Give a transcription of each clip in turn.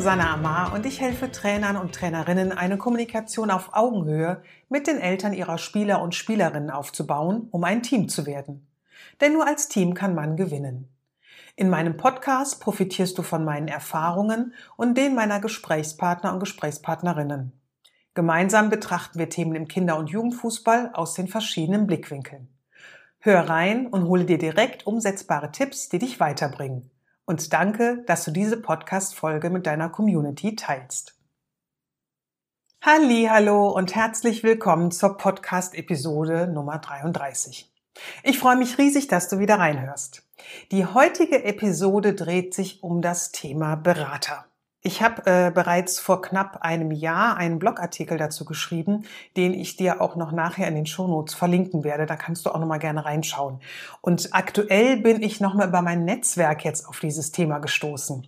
Susanne Amar und ich helfe Trainern und Trainerinnen, eine Kommunikation auf Augenhöhe mit den Eltern ihrer Spieler und Spielerinnen aufzubauen, um ein Team zu werden. Denn nur als Team kann man gewinnen. In meinem Podcast profitierst du von meinen Erfahrungen und den meiner Gesprächspartner und Gesprächspartnerinnen. Gemeinsam betrachten wir Themen im Kinder- und Jugendfußball aus den verschiedenen Blickwinkeln. Hör rein und hole dir direkt umsetzbare Tipps, die dich weiterbringen und danke, dass du diese Podcast-Folge mit deiner Community teilst. Halli, hallo und herzlich willkommen zur Podcast-Episode Nummer 33. Ich freue mich riesig, dass du wieder reinhörst. Die heutige Episode dreht sich um das Thema Berater. Ich habe äh, bereits vor knapp einem Jahr einen Blogartikel dazu geschrieben, den ich dir auch noch nachher in den Shownotes verlinken werde. Da kannst du auch noch mal gerne reinschauen. Und aktuell bin ich noch mal über mein Netzwerk jetzt auf dieses Thema gestoßen.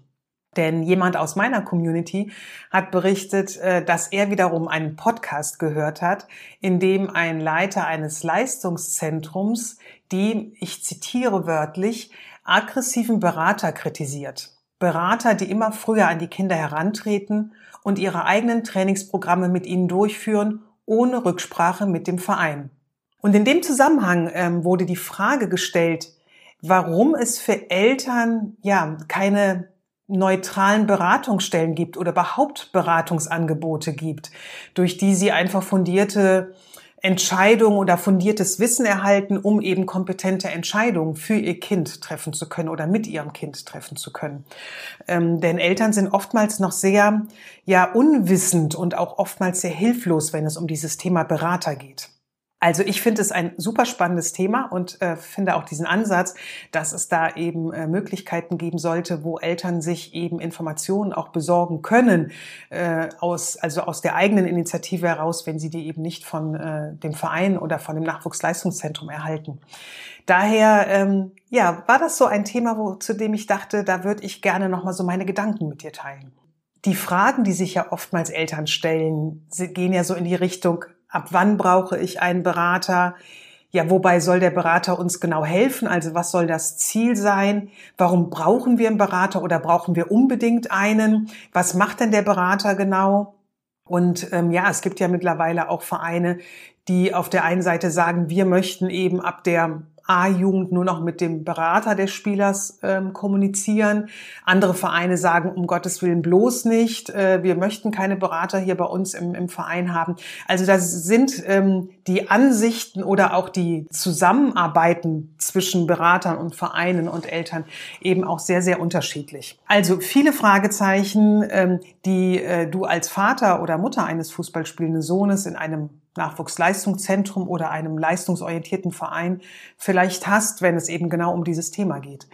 Denn jemand aus meiner Community hat berichtet, äh, dass er wiederum einen Podcast gehört hat, in dem ein Leiter eines Leistungszentrums die, ich zitiere wörtlich, aggressiven Berater kritisiert. Berater, die immer früher an die Kinder herantreten und ihre eigenen Trainingsprogramme mit ihnen durchführen, ohne Rücksprache mit dem Verein. Und in dem Zusammenhang ähm, wurde die Frage gestellt, warum es für Eltern ja keine neutralen Beratungsstellen gibt oder überhaupt Beratungsangebote gibt, durch die sie einfach fundierte Entscheidungen oder fundiertes Wissen erhalten, um eben kompetente Entscheidungen für ihr Kind treffen zu können oder mit ihrem Kind treffen zu können. Ähm, denn Eltern sind oftmals noch sehr, ja, unwissend und auch oftmals sehr hilflos, wenn es um dieses Thema Berater geht. Also ich finde es ein super spannendes Thema und äh, finde auch diesen Ansatz, dass es da eben äh, Möglichkeiten geben sollte, wo Eltern sich eben Informationen auch besorgen können, äh, aus, also aus der eigenen Initiative heraus, wenn sie die eben nicht von äh, dem Verein oder von dem Nachwuchsleistungszentrum erhalten. Daher ähm, ja, war das so ein Thema, wo, zu dem ich dachte, da würde ich gerne nochmal so meine Gedanken mit dir teilen. Die Fragen, die sich ja oftmals Eltern stellen, gehen ja so in die Richtung, ab wann brauche ich einen Berater? Ja, wobei soll der Berater uns genau helfen? Also was soll das Ziel sein? Warum brauchen wir einen Berater oder brauchen wir unbedingt einen? Was macht denn der Berater genau? Und ähm, ja, es gibt ja mittlerweile auch Vereine, die auf der einen Seite sagen, wir möchten eben ab der A-Jugend nur noch mit dem Berater des Spielers ähm, kommunizieren. Andere Vereine sagen, um Gottes Willen bloß nicht. Äh, wir möchten keine Berater hier bei uns im, im Verein haben. Also das sind ähm, die Ansichten oder auch die Zusammenarbeiten zwischen Beratern und Vereinen und Eltern eben auch sehr, sehr unterschiedlich. Also viele Fragezeichen, ähm, die äh, du als Vater oder Mutter eines Fußballspielenden Sohnes in einem Nachwuchsleistungszentrum oder einem leistungsorientierten Verein vielleicht hast, wenn es eben genau um dieses Thema geht.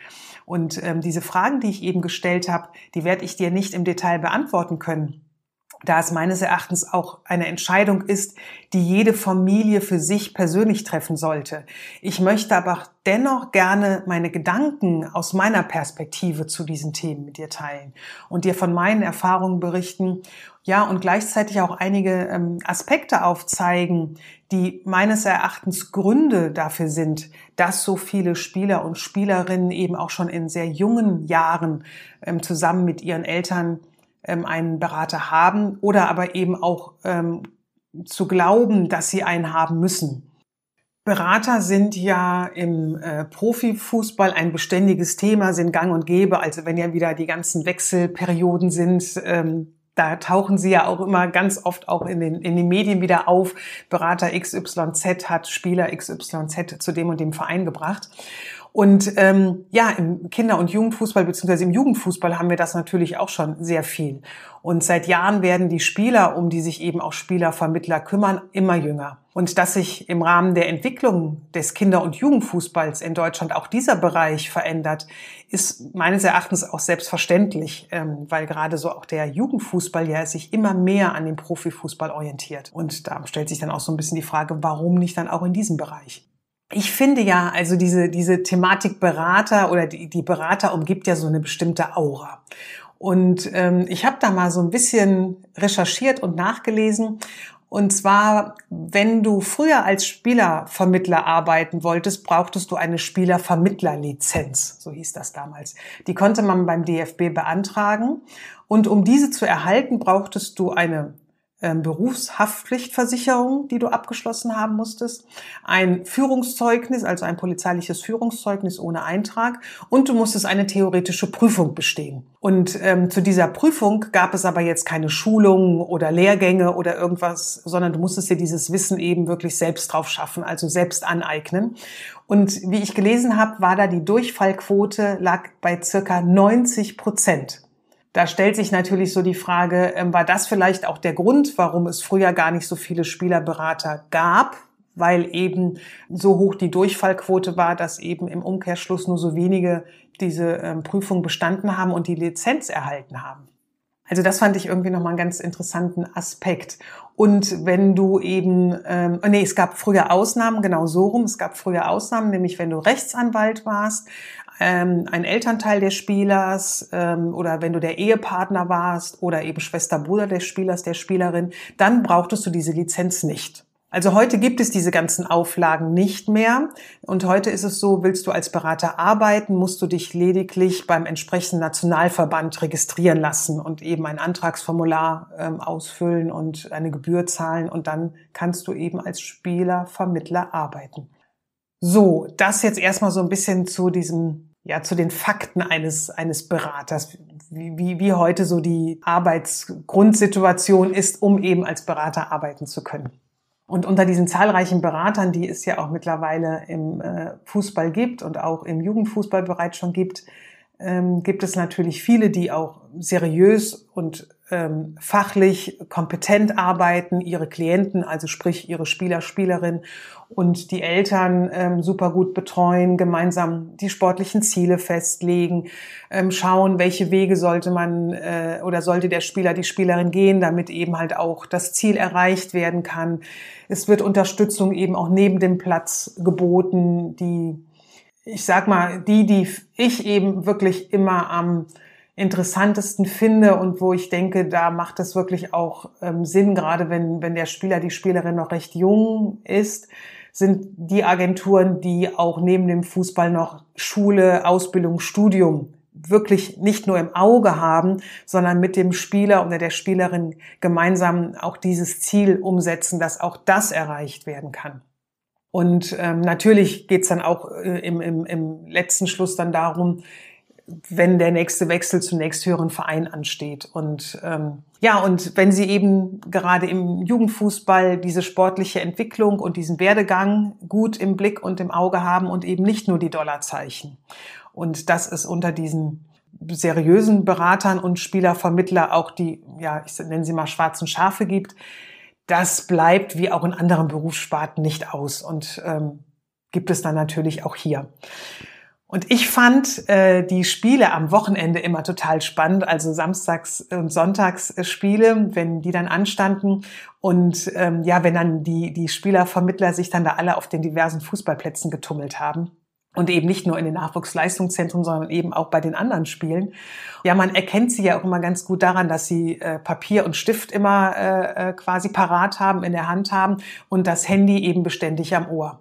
Und ähm, diese Fragen, die ich eben gestellt habe, die werde ich dir nicht im Detail beantworten können da es meines Erachtens auch eine Entscheidung ist, die jede Familie für sich persönlich treffen sollte. Ich möchte aber dennoch gerne meine Gedanken aus meiner Perspektive zu diesen Themen mit dir teilen und dir von meinen Erfahrungen berichten, ja, und gleichzeitig auch einige ähm, Aspekte aufzeigen, die meines Erachtens Gründe dafür sind, dass so viele Spieler und Spielerinnen eben auch schon in sehr jungen Jahren ähm, zusammen mit ihren Eltern ähm, einen Berater haben oder aber eben auch ähm, zu glauben, dass sie einen haben müssen. Berater sind ja im äh, Profifußball ein beständiges Thema, sind gang und gäbe. Also wenn ja wieder die ganzen Wechselperioden sind, ähm, da tauchen sie ja auch immer ganz oft auch in den, in den Medien wieder auf. Berater XYZ hat Spieler XYZ zu dem und dem Verein gebracht. Und ähm, ja, im Kinder- und Jugendfußball beziehungsweise im Jugendfußball haben wir das natürlich auch schon sehr viel. Und seit Jahren werden die Spieler, um die sich eben auch Spielervermittler kümmern, immer jünger. Und dass sich im Rahmen der Entwicklung des Kinder- und Jugendfußballs in Deutschland auch dieser Bereich verändert, ist meines Erachtens auch selbstverständlich, ähm, weil gerade so auch der Jugendfußball ja sich immer mehr an dem Profifußball orientiert. Und da stellt sich dann auch so ein bisschen die Frage, warum nicht dann auch in diesem Bereich? Ich finde ja, also diese, diese Thematik Berater oder die, die Berater umgibt ja so eine bestimmte Aura. Und ähm, ich habe da mal so ein bisschen recherchiert und nachgelesen. Und zwar, wenn du früher als Spielervermittler arbeiten wolltest, brauchtest du eine Spielervermittlerlizenz, so hieß das damals. Die konnte man beim DFB beantragen. Und um diese zu erhalten, brauchtest du eine Berufshaftpflichtversicherung, die du abgeschlossen haben musstest, ein Führungszeugnis, also ein polizeiliches Führungszeugnis ohne Eintrag und du musstest eine theoretische Prüfung bestehen. Und ähm, zu dieser Prüfung gab es aber jetzt keine Schulungen oder Lehrgänge oder irgendwas, sondern du musstest dir dieses Wissen eben wirklich selbst drauf schaffen, also selbst aneignen. Und wie ich gelesen habe, war da die Durchfallquote lag bei circa 90 Prozent. Da stellt sich natürlich so die Frage, ähm, war das vielleicht auch der Grund, warum es früher gar nicht so viele Spielerberater gab? Weil eben so hoch die Durchfallquote war, dass eben im Umkehrschluss nur so wenige diese ähm, Prüfung bestanden haben und die Lizenz erhalten haben. Also das fand ich irgendwie nochmal einen ganz interessanten Aspekt. Und wenn du eben, ähm, nee, es gab früher Ausnahmen, genau so rum, es gab früher Ausnahmen, nämlich wenn du Rechtsanwalt warst, ähm, ein Elternteil des Spielers ähm, oder wenn du der Ehepartner warst oder eben Schwester, Bruder des Spielers, der Spielerin, dann brauchtest du diese Lizenz nicht. Also heute gibt es diese ganzen Auflagen nicht mehr. Und heute ist es so, willst du als Berater arbeiten, musst du dich lediglich beim entsprechenden Nationalverband registrieren lassen und eben ein Antragsformular ähm, ausfüllen und eine Gebühr zahlen. Und dann kannst du eben als Spieler, arbeiten. So, das jetzt erstmal so ein bisschen zu diesem ja, zu den Fakten eines, eines Beraters, wie, wie, wie heute so die Arbeitsgrundsituation ist, um eben als Berater arbeiten zu können. Und unter diesen zahlreichen Beratern, die es ja auch mittlerweile im äh, Fußball gibt und auch im Jugendfußball bereits schon gibt, ähm, gibt es natürlich viele, die auch seriös und ähm, fachlich kompetent arbeiten, ihre Klienten, also sprich ihre Spieler, Spielerinnen und die Eltern ähm, super gut betreuen, gemeinsam die sportlichen Ziele festlegen, ähm, schauen, welche Wege sollte man äh, oder sollte der Spieler, die Spielerin gehen, damit eben halt auch das Ziel erreicht werden kann. Es wird Unterstützung eben auch neben dem Platz geboten, die ich sag mal, die, die ich eben wirklich immer am interessantesten finde und wo ich denke, da macht es wirklich auch ähm, Sinn, gerade wenn, wenn der Spieler, die Spielerin noch recht jung ist, sind die Agenturen, die auch neben dem Fußball noch Schule, Ausbildung, Studium wirklich nicht nur im Auge haben, sondern mit dem Spieler oder der Spielerin gemeinsam auch dieses Ziel umsetzen, dass auch das erreicht werden kann. Und ähm, natürlich geht's dann auch äh, im, im, im letzten Schluss dann darum, wenn der nächste Wechsel zum nächsthöheren Verein ansteht. Und ähm, ja, und wenn Sie eben gerade im Jugendfußball diese sportliche Entwicklung und diesen Werdegang gut im Blick und im Auge haben und eben nicht nur die Dollarzeichen. Und dass es unter diesen seriösen Beratern und Spielervermittler auch die, ja, ich nenne sie mal schwarzen Schafe gibt, das bleibt wie auch in anderen Berufssparten nicht aus und ähm, gibt es dann natürlich auch hier. Und ich fand äh, die Spiele am Wochenende immer total spannend, also Samstags und Sonntags Spiele, wenn die dann anstanden und ähm, ja, wenn dann die die Spielervermittler sich dann da alle auf den diversen Fußballplätzen getummelt haben und eben nicht nur in den Nachwuchsleistungszentren, sondern eben auch bei den anderen Spielen. Ja, man erkennt sie ja auch immer ganz gut daran, dass sie äh, Papier und Stift immer äh, äh, quasi parat haben, in der Hand haben und das Handy eben beständig am Ohr.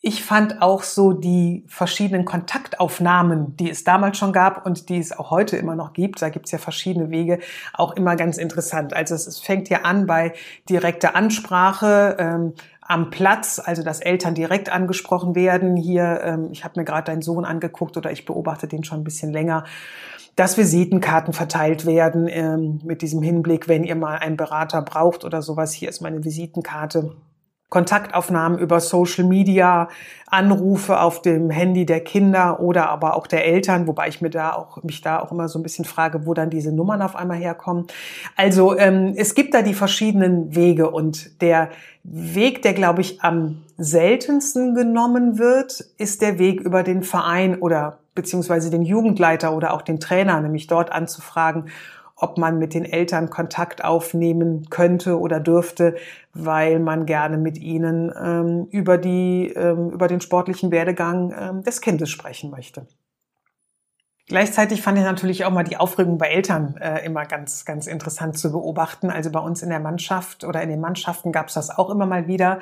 Ich fand auch so die verschiedenen Kontaktaufnahmen, die es damals schon gab und die es auch heute immer noch gibt, da gibt es ja verschiedene Wege, auch immer ganz interessant. Also es, fängt ja an bei direkter Ansprache, ähm, am Platz, also dass Eltern direkt angesprochen werden. Hier, ähm, ich habe mir gerade deinen Sohn angeguckt oder ich beobachte den schon ein bisschen länger dass Visitenkarten verteilt werden ähm, mit diesem Hinblick, wenn ihr mal einen Berater braucht oder sowas. Hier ist meine Visitenkarte. Kontaktaufnahmen über Social Media, Anrufe auf dem Handy der Kinder oder aber auch der Eltern, wobei ich mir da auch, mich da auch immer so ein bisschen frage, wo dann diese Nummern auf einmal herkommen. Also ähm, es gibt da die verschiedenen Wege und der Weg, der glaube ich am seltensten genommen wird, ist der Weg über den Verein oder beziehungsweise den Jugendleiter oder auch den Trainer, nämlich dort anzufragen, ob man mit den Eltern Kontakt aufnehmen könnte oder dürfte, weil man gerne mit ihnen ähm, über die ähm, über den sportlichen Werdegang ähm, des Kindes sprechen möchte. Gleichzeitig fand ich natürlich auch mal die Aufregung bei Eltern äh, immer ganz, ganz interessant zu beobachten. Also bei uns in der Mannschaft oder in den Mannschaften gab es das auch immer mal wieder,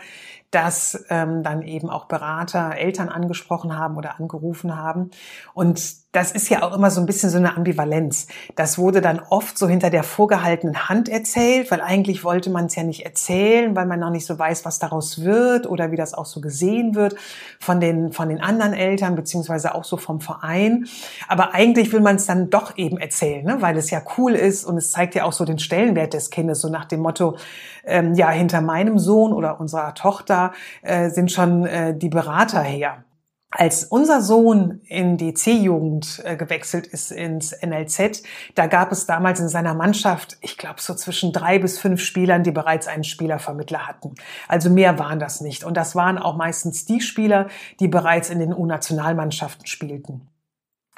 dass ähm, dann eben auch Berater Eltern angesprochen haben oder angerufen haben. Und das ist ja auch immer so ein bisschen so eine Ambivalenz. Das wurde dann oft so hinter der vorgehaltenen Hand erzählt, weil eigentlich wollte man es ja nicht erzählen, weil man noch nicht so weiß, was daraus wird oder wie das auch so gesehen wird von den, von den anderen Eltern, beziehungsweise auch so vom Verein. Aber eigentlich will man es dann doch eben erzählen, ne? weil es ja cool ist und es zeigt ja auch so den Stellenwert des Kindes, so nach dem Motto, ähm, ja, hinter meinem Sohn oder unserer Tochter äh, sind schon äh, die Berater her. Als unser Sohn in die C-Jugend äh, gewechselt ist ins NLZ, da gab es damals in seiner Mannschaft, ich glaube, so zwischen drei bis fünf Spielern, die bereits einen Spielervermittler hatten. Also mehr waren das nicht. Und das waren auch meistens die Spieler, die bereits in den U-Nationalmannschaften spielten.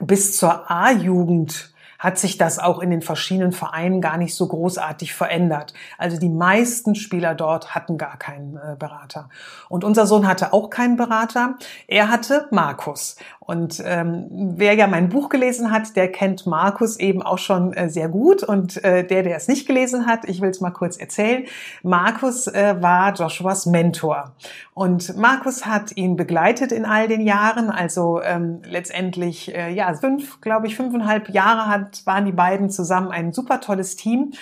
Bis zur A-Jugend hat sich das auch in den verschiedenen Vereinen gar nicht so großartig verändert. Also die meisten Spieler dort hatten gar keinen äh, Berater. Und unser Sohn hatte auch keinen Berater. Er hatte Markus. Und ähm, wer ja mein Buch gelesen hat, der kennt Markus eben auch schon äh, sehr gut. Und äh, der, der es nicht gelesen hat, ich will es mal kurz erzählen. Markus äh, war Joshuas Mentor. Und Markus hat ihn begleitet in all den Jahren. Also ähm, letztendlich, äh, ja, fünf, glaube ich, fünfeinhalb Jahre hat, waren die beiden zusammen ein super tolles Team.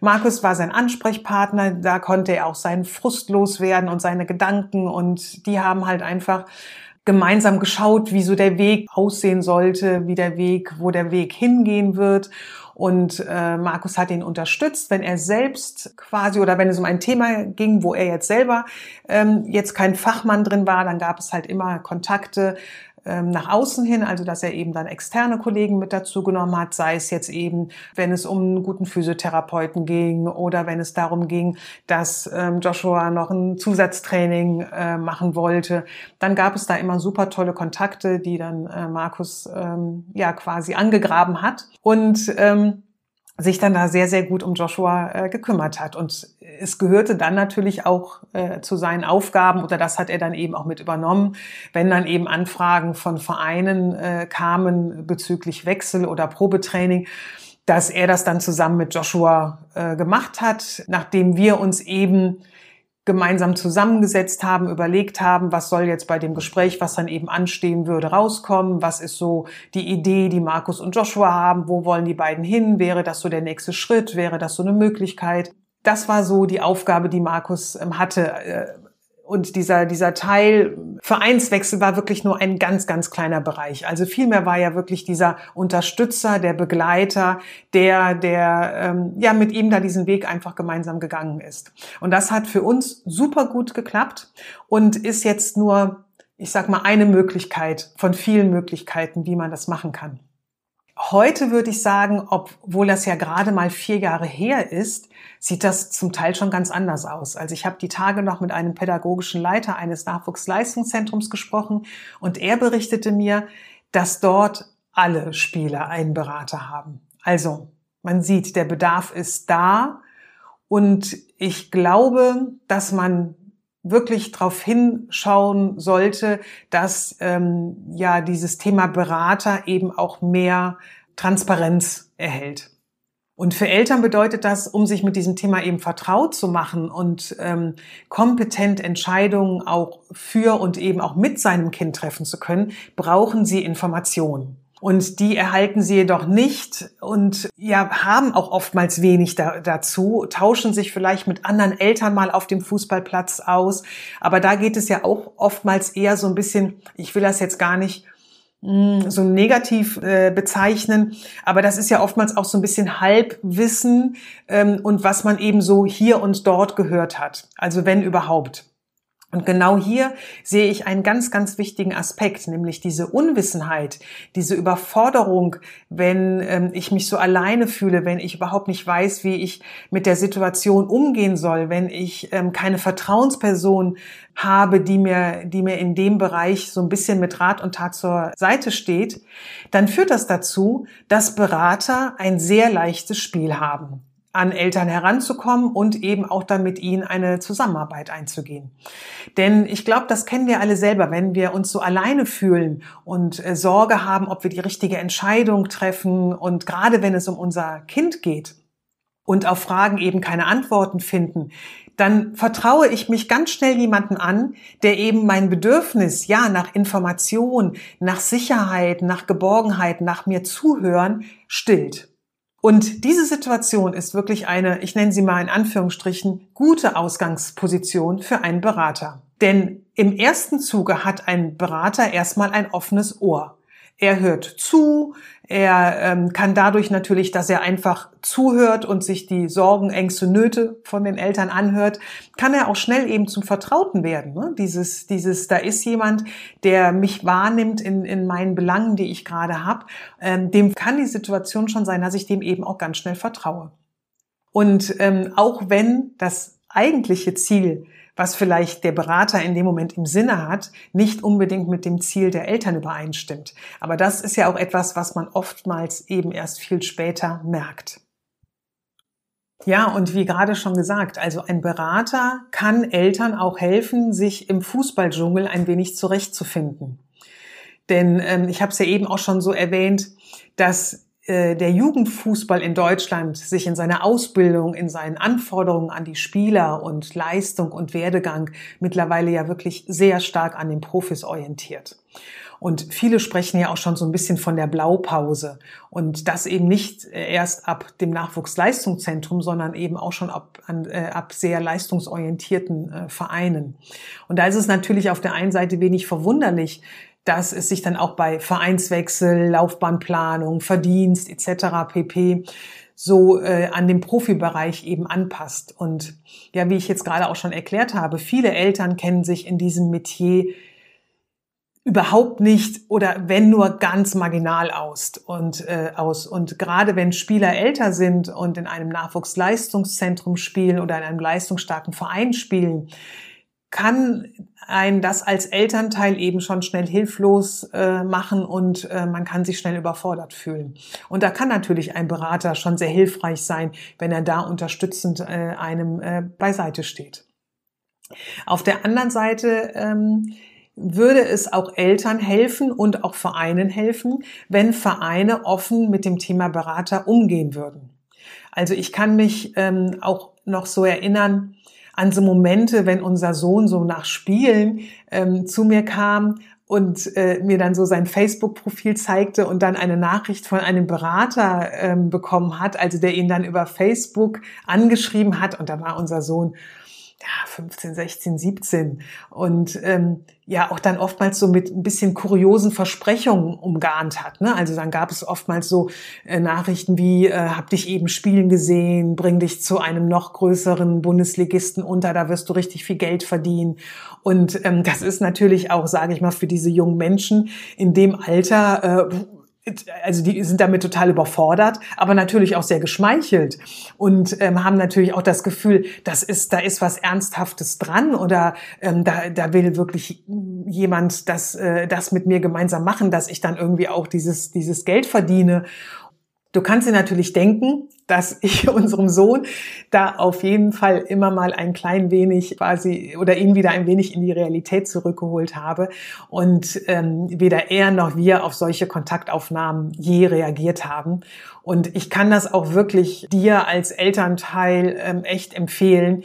Markus war sein Ansprechpartner, da konnte er auch seinen Frust loswerden und seine Gedanken und die haben halt einfach gemeinsam geschaut, wie so der Weg aussehen sollte, wie der Weg, wo der Weg hingehen wird. Und äh, Markus hat ihn unterstützt, wenn er selbst quasi oder wenn es um ein Thema ging, wo er jetzt selber ähm, jetzt kein Fachmann drin war, dann gab es halt immer Kontakte nach außen hin, also dass er eben dann externe Kollegen mit dazu genommen hat, sei es jetzt eben, wenn es um einen guten Physiotherapeuten ging oder wenn es darum ging, dass ähm, Joshua noch ein Zusatztraining äh, machen wollte, dann gab es da immer super tolle Kontakte, die dann äh, Markus ähm, ja quasi angegraben hat. Und ähm, sich dann da sehr, sehr gut um Joshua äh, gekümmert hat. Und es gehörte dann natürlich auch äh, zu seinen Aufgaben, oder das hat er dann eben auch mit übernommen, wenn dann eben Anfragen von Vereinen äh, kamen bezüglich Wechsel oder Probetraining, dass er das dann zusammen mit Joshua äh, gemacht hat, nachdem wir uns eben gemeinsam zusammengesetzt haben, überlegt haben, was soll jetzt bei dem Gespräch, was dann eben anstehen würde, rauskommen, was ist so die Idee, die Markus und Joshua haben, wo wollen die beiden hin, wäre das so der nächste Schritt, wäre das so eine Möglichkeit. Das war so die Aufgabe, die Markus ähm, hatte, äh, und dieser, dieser Teil Vereinswechsel war wirklich nur ein ganz, ganz kleiner Bereich. Also vielmehr war ja wirklich dieser Unterstützer, der Begleiter, der, der ähm, ja mit ihm da diesen Weg einfach gemeinsam gegangen ist. Und das hat für uns super gut geklappt und ist jetzt nur, ich sag mal, eine Möglichkeit von vielen Möglichkeiten, wie man das machen kann. Heute würde ich sagen, obwohl das ja gerade mal vier Jahre her ist, sieht das zum Teil schon ganz anders aus. Also ich habe die Tage noch mit einem pädagogischen Leiter eines Nachwuchsleistungszentrums gesprochen und er berichtete mir, dass dort alle Spieler einen Berater haben. Also man sieht, der Bedarf ist da und ich glaube, dass man wirklich darauf hinschauen sollte, dass ähm, ja dieses Thema Berater eben auch mehr Transparenz erhält. Und für Eltern bedeutet das, um sich mit diesem Thema eben vertraut zu machen und ähm, kompetent Entscheidungen auch für und eben auch mit seinem Kind treffen zu können, brauchen sie Informationen. Und die erhalten sie jedoch nicht und ja, haben auch oftmals wenig da, dazu, tauschen sich vielleicht mit anderen Eltern mal auf dem Fußballplatz aus. Aber da geht es ja auch oftmals eher so ein bisschen, ich will das jetzt gar nicht hm, so negativ äh, bezeichnen. Aber das ist ja oftmals auch so ein bisschen Halbwissen ähm, und was man eben so hier und dort gehört hat. Also wenn überhaupt. Und genau hier sehe ich einen ganz, ganz wichtigen Aspekt, nämlich diese Unwissenheit, diese Überforderung, wenn ähm, ich mich so alleine fühle, wenn ich überhaupt nicht weiß, wie ich mit der Situation umgehen soll, wenn ich ähm, keine Vertrauensperson habe, die mir, die mir in dem Bereich so ein bisschen mit Rat und Tat zur Seite steht, dann führt das dazu, dass Berater ein sehr leichtes Spiel haben an Eltern heranzukommen und eben auch dann mit ihnen eine Zusammenarbeit einzugehen. Denn ich glaube, das kennen wir alle selber, wenn wir uns so alleine fühlen und äh, Sorge haben, ob wir die richtige Entscheidung treffen und gerade wenn es um unser Kind geht und auf Fragen eben keine Antworten finden, dann vertraue ich mich ganz schnell jemanden an, der eben mein Bedürfnis, ja, nach Information, nach Sicherheit, nach Geborgenheit, nach mir zuhören, stillt. Und diese Situation ist wirklich eine, ich nenne sie mal in Anführungsstrichen, gute Ausgangsposition für einen Berater. Denn im ersten Zuge hat ein Berater erstmal ein offenes Ohr. Er hört zu, er ähm, kann dadurch natürlich, dass er einfach zuhört und sich die Sorgen, Ängste, Nöte von den Eltern anhört, kann er auch schnell eben zum Vertrauten werden. Ne? Dieses, dieses, da ist jemand, der mich wahrnimmt in, in meinen Belangen, die ich gerade habe. Ähm, dem kann die Situation schon sein, dass ich dem eben auch ganz schnell vertraue. Und ähm, auch wenn das eigentliche Ziel was vielleicht der Berater in dem Moment im Sinne hat, nicht unbedingt mit dem Ziel der Eltern übereinstimmt. Aber das ist ja auch etwas, was man oftmals eben erst viel später merkt. Ja, und wie gerade schon gesagt, also ein Berater kann Eltern auch helfen, sich im Fußballdschungel ein wenig zurechtzufinden. Denn ähm, ich habe es ja eben auch schon so erwähnt, dass der Jugendfußball in Deutschland sich in seiner Ausbildung, in seinen Anforderungen an die Spieler und Leistung und Werdegang mittlerweile ja wirklich sehr stark an den Profis orientiert. Und viele sprechen ja auch schon so ein bisschen von der Blaupause. Und das eben nicht erst ab dem Nachwuchsleistungszentrum, sondern eben auch schon ab, an, äh, ab sehr leistungsorientierten äh, Vereinen. Und da ist es natürlich auf der einen Seite wenig verwunderlich, dass es sich dann auch bei Vereinswechsel, Laufbahnplanung, Verdienst etc. pp so äh, an den Profibereich eben anpasst. Und ja, wie ich jetzt gerade auch schon erklärt habe, viele Eltern kennen sich in diesem Metier überhaupt nicht oder wenn nur ganz marginal aus und äh, aus und gerade wenn Spieler älter sind und in einem Nachwuchsleistungszentrum spielen oder in einem leistungsstarken Verein spielen, kann ein das als Elternteil eben schon schnell hilflos äh, machen und äh, man kann sich schnell überfordert fühlen. Und da kann natürlich ein Berater schon sehr hilfreich sein, wenn er da unterstützend äh, einem äh, beiseite steht. Auf der anderen Seite ähm, würde es auch Eltern helfen und auch Vereinen helfen, wenn Vereine offen mit dem Thema Berater umgehen würden. Also ich kann mich ähm, auch noch so erinnern, an so Momente, wenn unser Sohn so nach Spielen ähm, zu mir kam und äh, mir dann so sein Facebook-Profil zeigte und dann eine Nachricht von einem Berater ähm, bekommen hat, also der ihn dann über Facebook angeschrieben hat. Und da war unser Sohn ja, 15, 16, 17 und ähm, ja auch dann oftmals so mit ein bisschen kuriosen Versprechungen umgarnt hat. Ne? Also dann gab es oftmals so äh, Nachrichten wie, äh, hab dich eben spielen gesehen, bring dich zu einem noch größeren Bundesligisten unter, da wirst du richtig viel Geld verdienen. Und ähm, das ist natürlich auch, sage ich mal, für diese jungen Menschen in dem Alter äh, also die sind damit total überfordert, aber natürlich auch sehr geschmeichelt und ähm, haben natürlich auch das Gefühl, das ist, da ist was Ernsthaftes dran oder ähm, da, da will wirklich jemand das, äh, das mit mir gemeinsam machen, dass ich dann irgendwie auch dieses, dieses Geld verdiene. Du kannst dir natürlich denken, dass ich unserem Sohn da auf jeden Fall immer mal ein klein wenig quasi oder ihn wieder ein wenig in die Realität zurückgeholt habe und ähm, weder er noch wir auf solche Kontaktaufnahmen je reagiert haben. Und ich kann das auch wirklich dir als Elternteil ähm, echt empfehlen,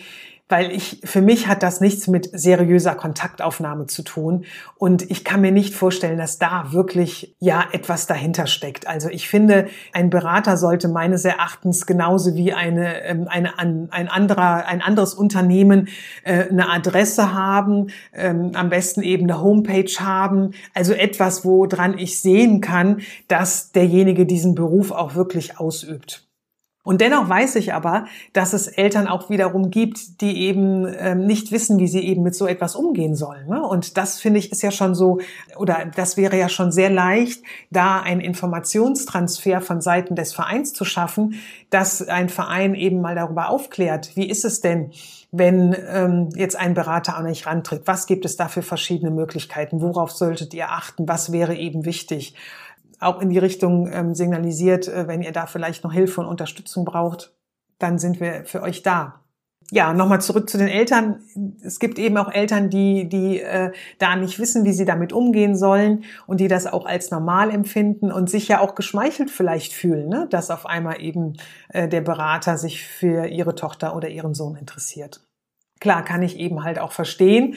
weil ich, für mich hat das nichts mit seriöser Kontaktaufnahme zu tun. Und ich kann mir nicht vorstellen, dass da wirklich, ja, etwas dahinter steckt. Also ich finde, ein Berater sollte meines Erachtens genauso wie eine, ähm, eine, ein anderer, ein anderes Unternehmen äh, eine Adresse haben, ähm, am besten eben eine Homepage haben. Also etwas, woran ich sehen kann, dass derjenige diesen Beruf auch wirklich ausübt. Und dennoch weiß ich aber, dass es Eltern auch wiederum gibt, die eben ähm, nicht wissen, wie sie eben mit so etwas umgehen sollen. Ne? Und das finde ich ist ja schon so, oder das wäre ja schon sehr leicht, da einen Informationstransfer von Seiten des Vereins zu schaffen, dass ein Verein eben mal darüber aufklärt, wie ist es denn, wenn ähm, jetzt ein Berater auch nicht rantritt? Was gibt es da für verschiedene Möglichkeiten? Worauf solltet ihr achten? Was wäre eben wichtig? Auch in die Richtung ähm, signalisiert, äh, wenn ihr da vielleicht noch Hilfe und Unterstützung braucht, dann sind wir für euch da. Ja, nochmal zurück zu den Eltern. Es gibt eben auch Eltern, die, die äh, da nicht wissen, wie sie damit umgehen sollen und die das auch als normal empfinden und sich ja auch geschmeichelt vielleicht fühlen, ne? dass auf einmal eben äh, der Berater sich für ihre Tochter oder ihren Sohn interessiert. Klar, kann ich eben halt auch verstehen.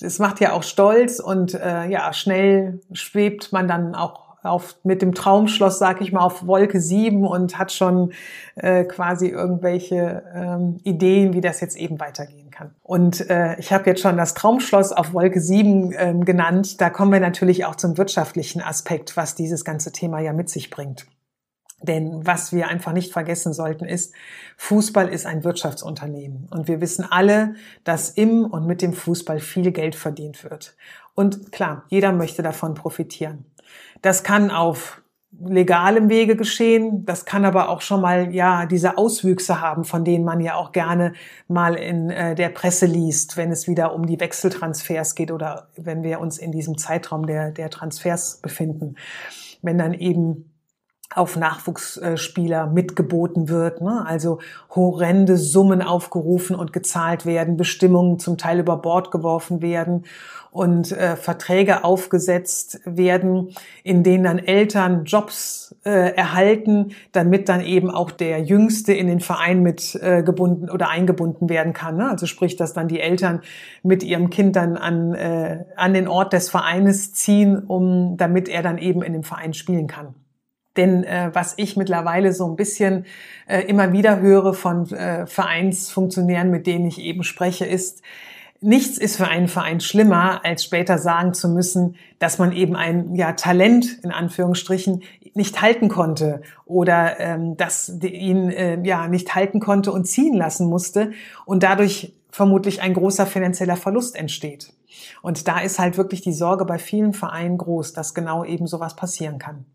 Es macht ja auch stolz und äh, ja, schnell schwebt man dann auch auf, mit dem Traumschloss, sag ich mal, auf Wolke 7 und hat schon äh, quasi irgendwelche ähm, Ideen, wie das jetzt eben weitergehen kann. Und äh, ich habe jetzt schon das Traumschloss auf Wolke 7 ähm, genannt. Da kommen wir natürlich auch zum wirtschaftlichen Aspekt, was dieses ganze Thema ja mit sich bringt. Denn was wir einfach nicht vergessen sollten, ist, Fußball ist ein Wirtschaftsunternehmen. Und wir wissen alle, dass im und mit dem Fußball viel Geld verdient wird. Und klar, jeder möchte davon profitieren. Das kann auf legalem Wege geschehen. Das kann aber auch schon mal ja diese Auswüchse haben, von denen man ja auch gerne mal in äh, der Presse liest, wenn es wieder um die Wechseltransfers geht oder wenn wir uns in diesem Zeitraum der der Transfers befinden, wenn dann eben auf Nachwuchsspieler mitgeboten wird, ne? also horrende Summen aufgerufen und gezahlt werden, Bestimmungen zum Teil über Bord geworfen werden und äh, Verträge aufgesetzt werden, in denen dann Eltern Jobs äh, erhalten, damit dann eben auch der Jüngste in den Verein mit äh, gebunden oder eingebunden werden kann. Ne? Also sprich, dass dann die Eltern mit ihrem Kind dann an, äh, an den Ort des Vereines ziehen, um damit er dann eben in dem Verein spielen kann. Denn äh, was ich mittlerweile so ein bisschen äh, immer wieder höre von äh, Vereinsfunktionären, mit denen ich eben spreche, ist, Nichts ist für einen Verein schlimmer, als später sagen zu müssen, dass man eben ein ja, Talent in Anführungsstrichen nicht halten konnte oder ähm, dass ihn äh, ja nicht halten konnte und ziehen lassen musste und dadurch vermutlich ein großer finanzieller Verlust entsteht. Und da ist halt wirklich die Sorge bei vielen Vereinen groß, dass genau eben sowas passieren kann.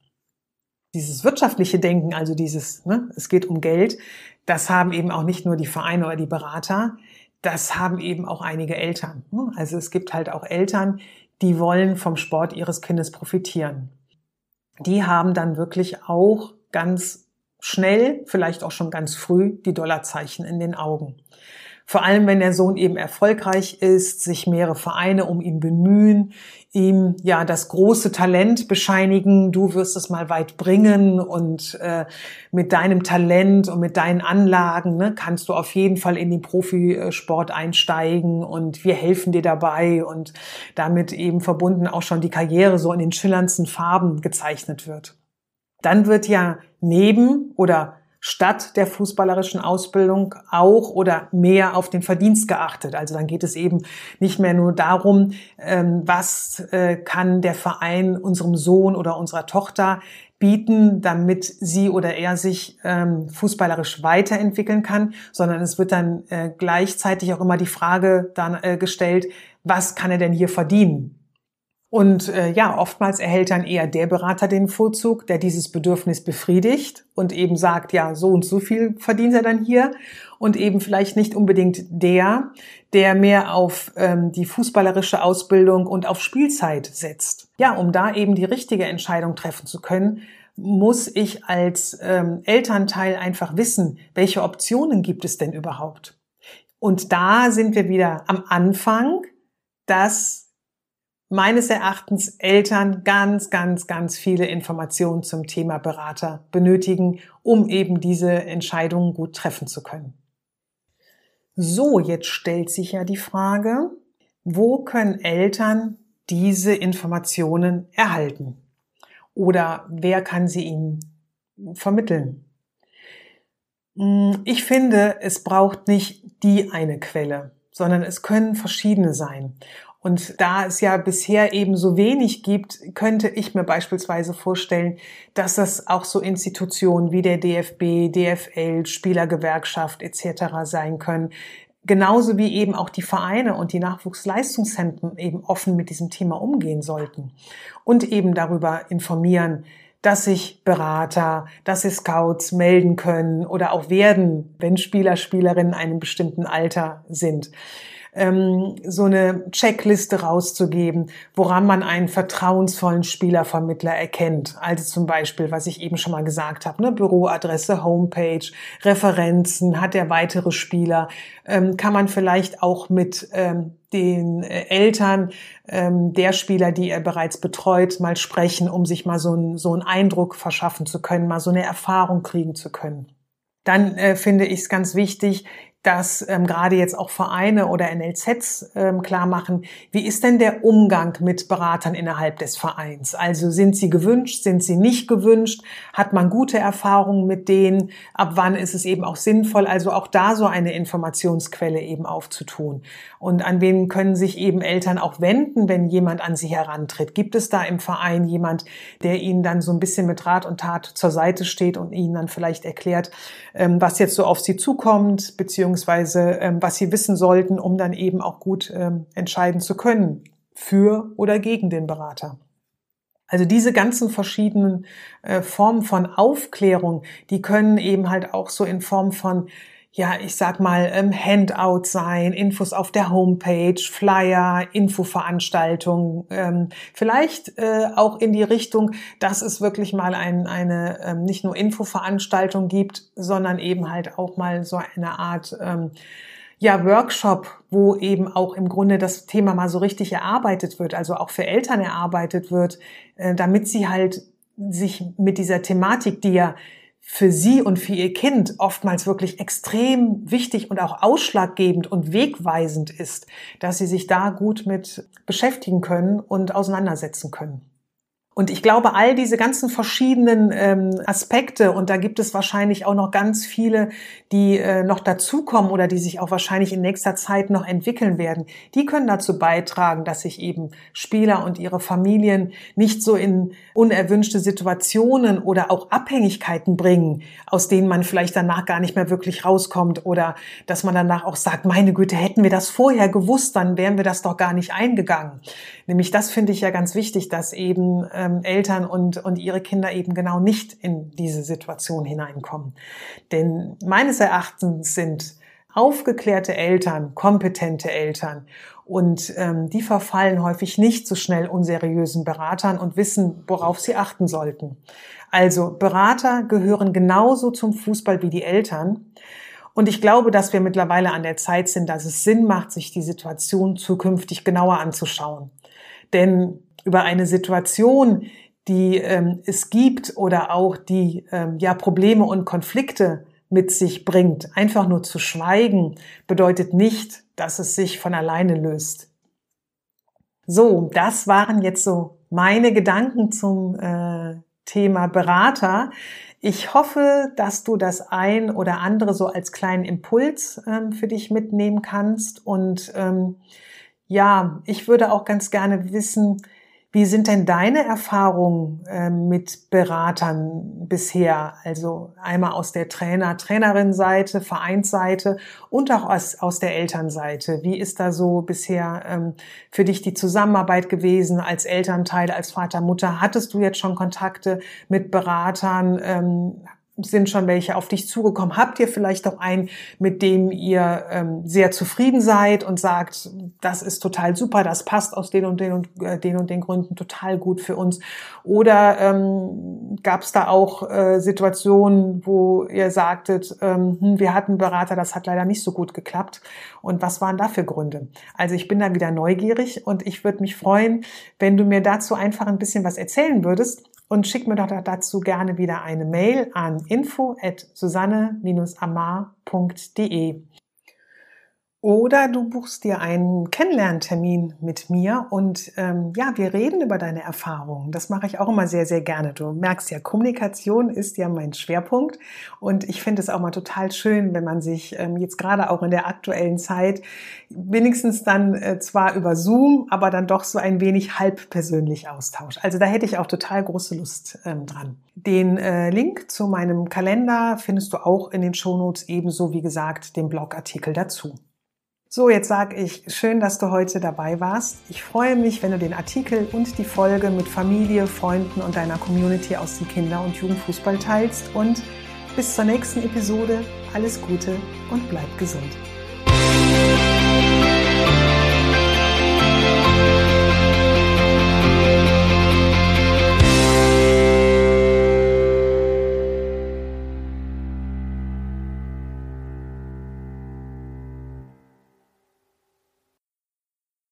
Dieses wirtschaftliche Denken, also dieses, ne, es geht um Geld, das haben eben auch nicht nur die Vereine oder die Berater, das haben eben auch einige Eltern. Ne? Also es gibt halt auch Eltern, die wollen vom Sport ihres Kindes profitieren. Die haben dann wirklich auch ganz schnell, vielleicht auch schon ganz früh, die Dollarzeichen in den Augen. Vor allem, wenn der Sohn eben erfolgreich ist, sich mehrere Vereine um ihn bemühen, ihm ja das große Talent bescheinigen, du wirst es mal weit bringen und äh, mit deinem Talent und mit deinen Anlagen ne, kannst du auf jeden Fall in den Profisport einsteigen und wir helfen dir dabei und damit eben verbunden auch schon die Karriere so in den schillerndsten Farben gezeichnet wird. Dann wird ja neben oder statt der fußballerischen Ausbildung auch oder mehr auf den Verdienst geachtet. Also dann geht es eben nicht mehr nur darum, ähm, was äh, kann der Verein unserem Sohn oder unserer Tochter bieten, damit sie oder er sich ähm, fußballerisch weiterentwickeln kann, sondern es wird dann äh, gleichzeitig auch immer die Frage dann äh, gestellt, was kann er denn hier verdienen? Und äh, ja, oftmals erhält dann eher der Berater den Vorzug, der dieses Bedürfnis befriedigt und eben sagt, ja, so und so viel verdient er dann hier und eben vielleicht nicht unbedingt der, der mehr auf ähm, die fußballerische Ausbildung und auf Spielzeit setzt. Ja, um da eben die richtige Entscheidung treffen zu können, muss ich als ähm, Elternteil einfach wissen, welche Optionen gibt es denn überhaupt. Und da sind wir wieder am Anfang, dass meines Erachtens Eltern ganz, ganz, ganz viele Informationen zum Thema Berater benötigen, um eben diese Entscheidungen gut treffen zu können. So, jetzt stellt sich ja die Frage, wo können Eltern diese Informationen erhalten? Oder wer kann sie ihnen vermitteln? Hm, ich finde, es braucht nicht die eine Quelle, sondern es können verschiedene sein. Und da es ja bisher eben so wenig gibt, könnte ich mir beispielsweise vorstellen, dass das auch so Institutionen wie der DFB, DFL, Spielergewerkschaft etc. sein können, genauso wie eben auch die Vereine und die Nachwuchsleistungszentren eben offen mit diesem Thema umgehen sollten und eben darüber informieren, dass sich Berater, dass sich Scouts melden können oder auch werden, wenn Spieler, Spielerinnen einem bestimmten Alter sind ähm, so eine Checkliste rauszugeben, woran man einen vertrauensvollen Spielervermittler erkennt. Also zum Beispiel, was ich eben schon mal gesagt habe, ne, Büroadresse, Homepage, Referenzen, hat er weitere Spieler, ähm, kann man vielleicht auch mit ähm, den äh, Eltern ähm, der Spieler, die er bereits betreut, mal sprechen, um sich mal so, ein, so einen Eindruck verschaffen zu können, mal so eine Erfahrung kriegen zu können. Dann äh, finde ich es ganz wichtig, dass ähm, gerade jetzt auch Vereine oder NLZs ähm, klar machen, wie ist denn der Umgang mit Beratern innerhalb des Vereins? Also sind sie gewünscht, sind sie nicht gewünscht? Hat man gute Erfahrungen mit denen? Ab wann ist es eben auch sinnvoll? Also auch da so eine Informationsquelle eben aufzutun. Und an wen können sich eben Eltern auch wenden, wenn jemand an sie herantritt? Gibt es da im Verein jemand, der ihnen dann so ein bisschen mit Rat und Tat zur Seite steht und ihnen dann vielleicht erklärt, ähm, was jetzt so auf sie zukommt, beziehungsweise beziehungsweise ähm, was sie wissen sollten, um dann eben auch gut ähm, entscheiden zu können für oder gegen den Berater. Also diese ganzen verschiedenen äh, Formen von Aufklärung, die können eben halt auch so in Form von ja, ich sag mal, ähm, Handout sein, Infos auf der Homepage, Flyer, Infoveranstaltungen, ähm, vielleicht äh, auch in die Richtung, dass es wirklich mal ein, eine ähm, nicht nur Infoveranstaltung gibt, sondern eben halt auch mal so eine Art ähm, ja, Workshop, wo eben auch im Grunde das Thema mal so richtig erarbeitet wird, also auch für Eltern erarbeitet wird, äh, damit sie halt sich mit dieser Thematik, die ja für sie und für ihr Kind oftmals wirklich extrem wichtig und auch ausschlaggebend und wegweisend ist, dass sie sich da gut mit beschäftigen können und auseinandersetzen können. Und ich glaube, all diese ganzen verschiedenen ähm, Aspekte, und da gibt es wahrscheinlich auch noch ganz viele, die äh, noch dazukommen oder die sich auch wahrscheinlich in nächster Zeit noch entwickeln werden, die können dazu beitragen, dass sich eben Spieler und ihre Familien nicht so in unerwünschte Situationen oder auch Abhängigkeiten bringen, aus denen man vielleicht danach gar nicht mehr wirklich rauskommt oder dass man danach auch sagt, meine Güte, hätten wir das vorher gewusst, dann wären wir das doch gar nicht eingegangen. Nämlich das finde ich ja ganz wichtig, dass eben ähm, Eltern und, und ihre Kinder eben genau nicht in diese Situation hineinkommen. Denn meines Erachtens sind aufgeklärte Eltern, kompetente Eltern und ähm, die verfallen häufig nicht so schnell unseriösen Beratern und wissen, worauf sie achten sollten. Also Berater gehören genauso zum Fußball wie die Eltern. Und ich glaube, dass wir mittlerweile an der Zeit sind, dass es Sinn macht, sich die Situation zukünftig genauer anzuschauen. Denn über eine Situation, die ähm, es gibt oder auch die ähm, ja Probleme und Konflikte mit sich bringt. Einfach nur zu schweigen bedeutet nicht, dass es sich von alleine löst. So, das waren jetzt so meine Gedanken zum äh, Thema Berater. Ich hoffe, dass du das ein oder andere so als kleinen Impuls ähm, für dich mitnehmen kannst. Und ähm, ja, ich würde auch ganz gerne wissen, wie sind denn deine Erfahrungen äh, mit Beratern bisher? Also einmal aus der Trainer, Trainerin-Seite, Vereinsseite und auch aus, aus der Elternseite. Wie ist da so bisher ähm, für dich die Zusammenarbeit gewesen als Elternteil, als Vater, Mutter? Hattest du jetzt schon Kontakte mit Beratern? Ähm, sind schon welche auf dich zugekommen? Habt ihr vielleicht auch einen, mit dem ihr ähm, sehr zufrieden seid und sagt, das ist total super, das passt aus den und den und äh, den und den Gründen total gut für uns? Oder ähm, gab es da auch äh, Situationen, wo ihr sagtet, ähm, hm, wir hatten Berater, das hat leider nicht so gut geklappt? Und was waren da für Gründe? Also ich bin da wieder neugierig und ich würde mich freuen, wenn du mir dazu einfach ein bisschen was erzählen würdest und schick mir doch dazu gerne wieder eine Mail an info at susanne-amar.de. Oder du buchst dir einen Kennenlerntermin mit mir und ähm, ja, wir reden über deine Erfahrungen. Das mache ich auch immer sehr, sehr gerne. Du merkst ja, Kommunikation ist ja mein Schwerpunkt und ich finde es auch mal total schön, wenn man sich ähm, jetzt gerade auch in der aktuellen Zeit wenigstens dann äh, zwar über Zoom, aber dann doch so ein wenig halb persönlich austauscht. Also da hätte ich auch total große Lust ähm, dran. Den äh, Link zu meinem Kalender findest du auch in den Shownotes, ebenso wie gesagt den Blogartikel dazu. So, jetzt sage ich, schön, dass du heute dabei warst. Ich freue mich, wenn du den Artikel und die Folge mit Familie, Freunden und deiner Community aus dem Kinder- und Jugendfußball teilst. Und bis zur nächsten Episode, alles Gute und bleib gesund.